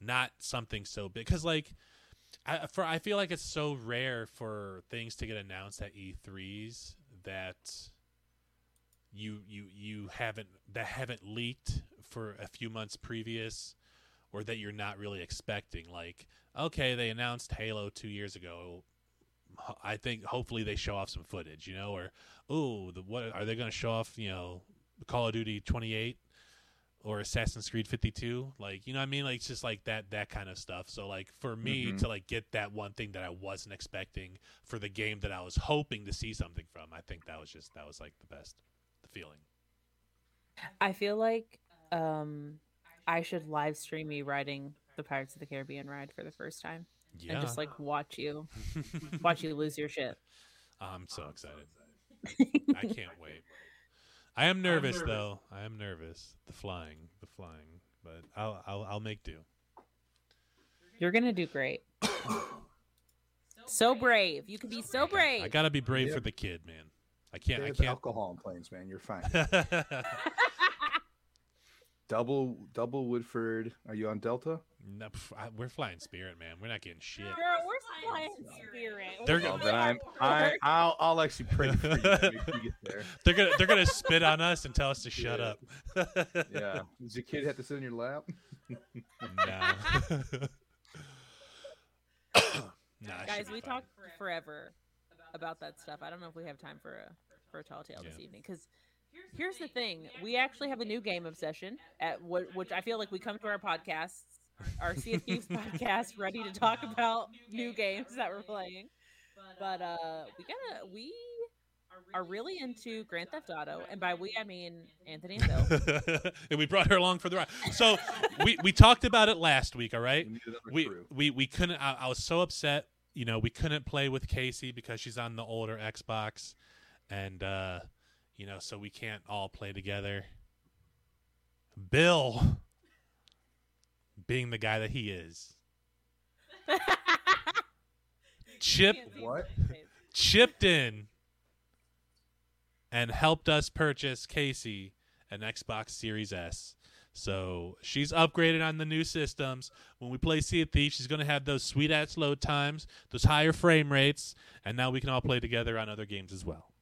not something so big." Because like, I for I feel like it's so rare for things to get announced at E3s that you you you haven't that haven't leaked for a few months previous or that you're not really expecting like okay they announced halo two years ago I think hopefully they show off some footage, you know, or oh, the what are they going to show off? You know, Call of Duty 28 or Assassin's Creed 52, like you know what I mean, like it's just like that that kind of stuff. So like for me Mhm. to like get that one thing that I wasn't expecting for the game that I was hoping to see something from, I think that was just that was like the best feeling. I feel like um I should live stream me riding the Pirates of the Caribbean ride for the first time Yeah, and just like watch you [laughs] watch you lose your shit. I'm so excited. I can't wait. I am nervous, though. I am nervous. The flying, the flying, but I'll I'll, I'll make do. You're gonna do great. [coughs] so brave. You can be so brave. I gotta be brave Yep. for the kid, man. I can't. Stay I with the can't. alcohol in planes, man. You're fine. [laughs] double double Woodford. Are you on Delta? No, pff, I- we're flying Spirit, man. We're not getting shit. Girl, we're flying spirit. They're We're gonna- Well, I'm I I'll I'll actually pray for you when you get there. [laughs] They're gonna they're gonna spit on us and tell us to shut Yeah. up. Yeah. Does your kid have to sit in your lap? nah. [laughs] [coughs] nah, Guys, we fine. talked forever about that stuff. I don't know if we have time for a for a tall tale this evening because here's the thing: we actually have a new game obsession at what, which I feel like we come to our podcasts, our Sea of Thieves podcast, ready to talk about new games that we're playing. But uh, we gotta we are really into Grand Theft Auto, and by we I mean [laughs] Anthony and Bill. [laughs] and we brought her along for the ride. So we we talked about it last week. All right. We we we we couldn't. I, I was so upset. You know, we couldn't play with Casey because she's on the older Xbox, and uh, you know, so we can't all play together. Bill, being the guy that he is, [laughs] Chip What? chipped in and helped us purchase Casey an Xbox Series S. So she's upgraded on the new systems. When we play Sea of Thieves, she's going to have those sweet ass load times, those higher frame rates, and now we can all play together on other games as well.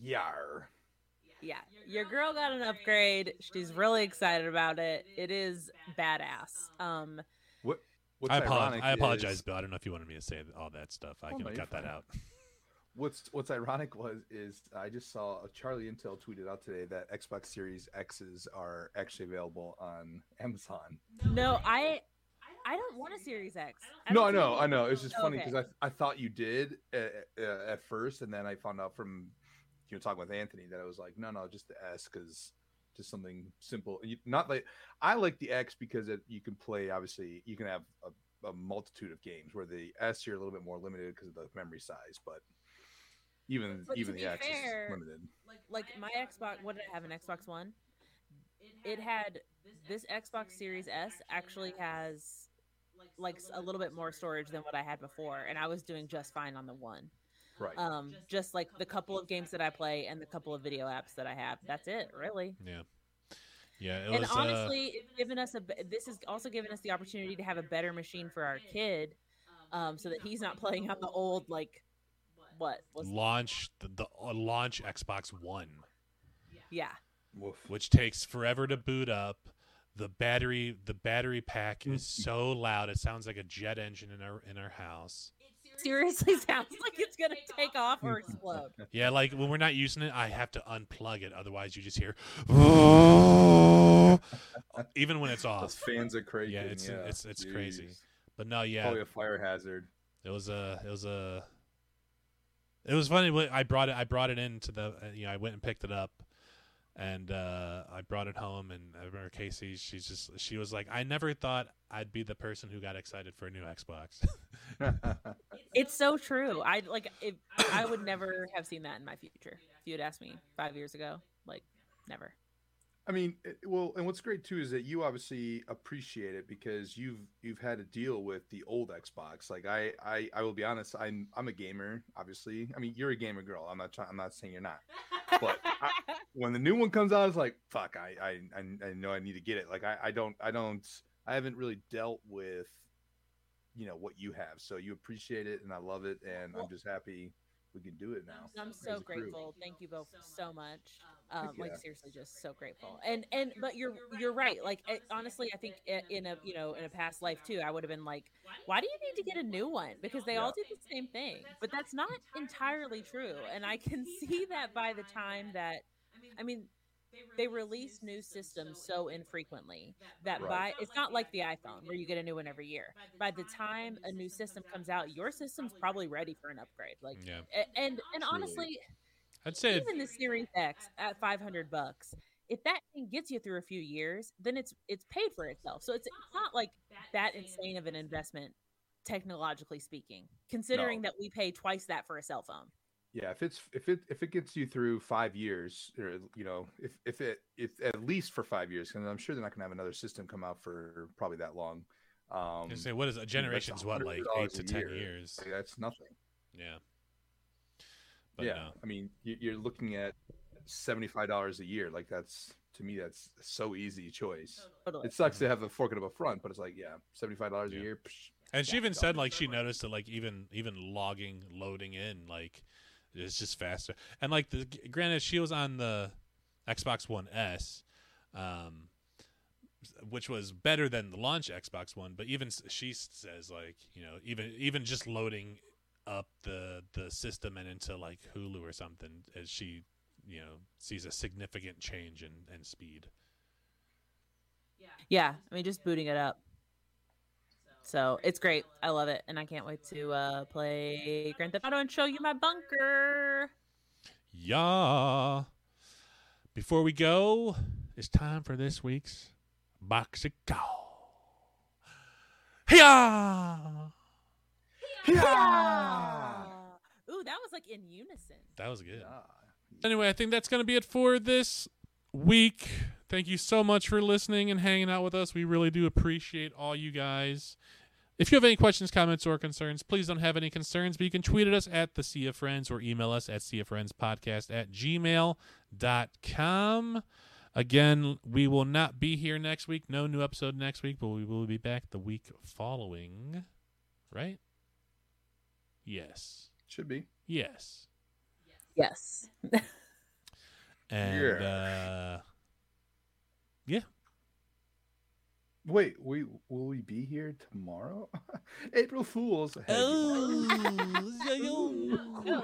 Yar. Yeah, your girl got an upgrade. She's really excited about it. It is badass. Um, What? What's I, apologize, ironic I apologize, is- Bill. I don't know if you wanted me to say all that stuff. I Oh, can cut that out. [laughs] [laughs] What's What's ironic was is I just saw uh, Charlie Intel tweeted out today that Xbox Series X's are actually available on Amazon. no, I I don't want a Series X. no, I know, I know. It's just funny Okay. because I I thought you did at, at first, and then I found out from you know talking with Anthony that I was like, no, no, just the S because just something simple. Not like I like the X because it, you can play. Obviously, you can have a, a multitude of games. Where the S you're a little bit more limited because of the memory size, but even But even the X fair, is limited. like my Xbox. What did I have? An Xbox One. It had this Xbox Series S actually has like a little bit more storage than what I had before, and I was doing just fine on the one. Right. Um, just like the couple of games that I play and the couple of video apps that I have. That's it, really. Yeah, yeah. It and was, uh, honestly, it's given us a. This has also given us the opportunity to have a better machine for our kid, um, so that he's not playing on the old like, what launch the, the uh, launch Xbox One. yeah. Woof. which takes forever to boot up. The battery the battery pack is [laughs] so loud it sounds like a jet engine in our in our house. Seriously, [laughs] sounds like it's gonna take off or explode. [laughs] Yeah, like when we're not using it, I have to unplug it. Otherwise, you just hear [laughs] even when it's Those off. fans are crazy. Yeah, it's- it's- it's crazy. But no, yeah, Probably a fire hazard. it was a it was a it was funny. when I brought it I brought it into the uh, you know I went and picked it up. And uh, I brought it home, and I remember Casey. She's just she was like, "I never thought I'd be the person who got excited for a new Xbox." [laughs] It's so true. I like. If, I would never have seen that in my future. If you had asked me five years ago, like, never. I mean, eh, well, and what's great too is that you obviously appreciate it because you've you've had to deal with the old Xbox. Like I, I, I will be honest. I'm I'm a gamer. Obviously, I mean, you're a gamer girl. I'm not trying. I'm not saying you're not. But I, [laughs] when the new one comes out, it's like fuck. I, I, I, I know I need to get it. Like I, I don't, I don't, I haven't really dealt with, you know, what you have. So you appreciate it, and I love it, and Well- I'm just happy we can do it now. I'm so a crew. grateful. Thank you both so much. Um, yeah. like seriously, just so grateful. And and but you're you're right. Like it, honestly, I think in a you know in a past life too, I would have been like, why do you need to get a new one? Because they all do the same thing. But that's not entirely true. And I can [laughs] see that by the time that, I mean. They release new systems so infrequently that by it's not like the iPhone where you get a new one every year. By the time a new system comes out, your system's probably ready for an upgrade. Like Yeah. and and honestly, I'd say even the Series X at 500 bucks, if that thing gets you through a few years, then it's it's paid for itself. So it's, it's not like that insane of an investment, technologically speaking, considering that we pay twice that for a cell phone. Yeah, if it's if it if it gets you through five years, or you know, if if it if at least for five years, because I'm sure they're not gonna have another system come out for probably that long. Um, I'd say what is a generation's what like eight to ten year. years. like, that's nothing. Yeah. But yeah, no. I mean, you- you're looking at seventy five dollars a year. Like that's to me, that's so easy choice. Totally. It sucks to have a fork it up front, but it's like, yeah, seventy five dollars Yeah. a year. psh, And she even said like she noticed that like even even logging loading in like it's just faster. And like the granted she was on the Xbox One S, um, which was better than the launch Xbox One. But even she says like you know even even just loading up the the system and into like Hulu or something as she you know sees a significant change in, in speed. Yeah. Yeah, I mean, just booting it up. So it's great. I love it, and I can't wait to uh, play Grand Theft Auto and show you my bunker. Yeah. Before we go, it's time for this week's box of call. Yeah. Ooh, that was like in unison. That was good. Yeah. Anyway, I think that's going to be it for this week. Thank you so much for listening and hanging out with us. We really do appreciate all you guys. If you have any questions, comments, or concerns, please don't have any concerns, but you can tweet at us at the Sea of Friends or email us at Sea of Friends Podcast at gmail.com. Again, we will not be here next week. No new episode next week, but we will be back the week following. Right? Yes. Should be. Yes. Yes. And Yeah. uh yeah. Wait, we will we be here tomorrow? [laughs] April Fools. Hey, No,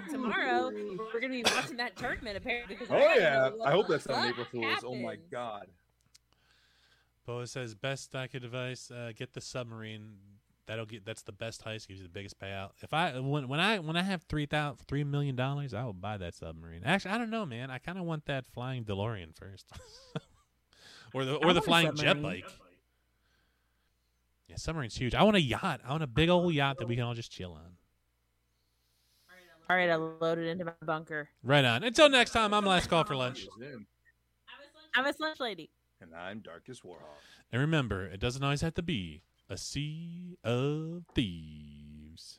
[laughs] tomorrow we're gonna be watching that tournament apparently. Oh I yeah, I hope that's not April Fools. Oh my god. Boaz says best I could advise, uh, get the submarine. That'll get that's the best heist, gives you the biggest payout. If I when when I when I have three thousand three million dollars, I will buy that submarine. Actually, I don't know, man. I kind of want that flying DeLorean first, [laughs] or the or I the want a flying jet bike. Yeah, submarine's huge. I want a yacht. I want a big old yacht that we can all just chill on. All right, I loaded into my bunker. Right on. Until next time, I'm Last Call for Lunch. I'm a slush lady. And I'm Darkest Warhawk. And remember, it doesn't always have to be a sea of thieves.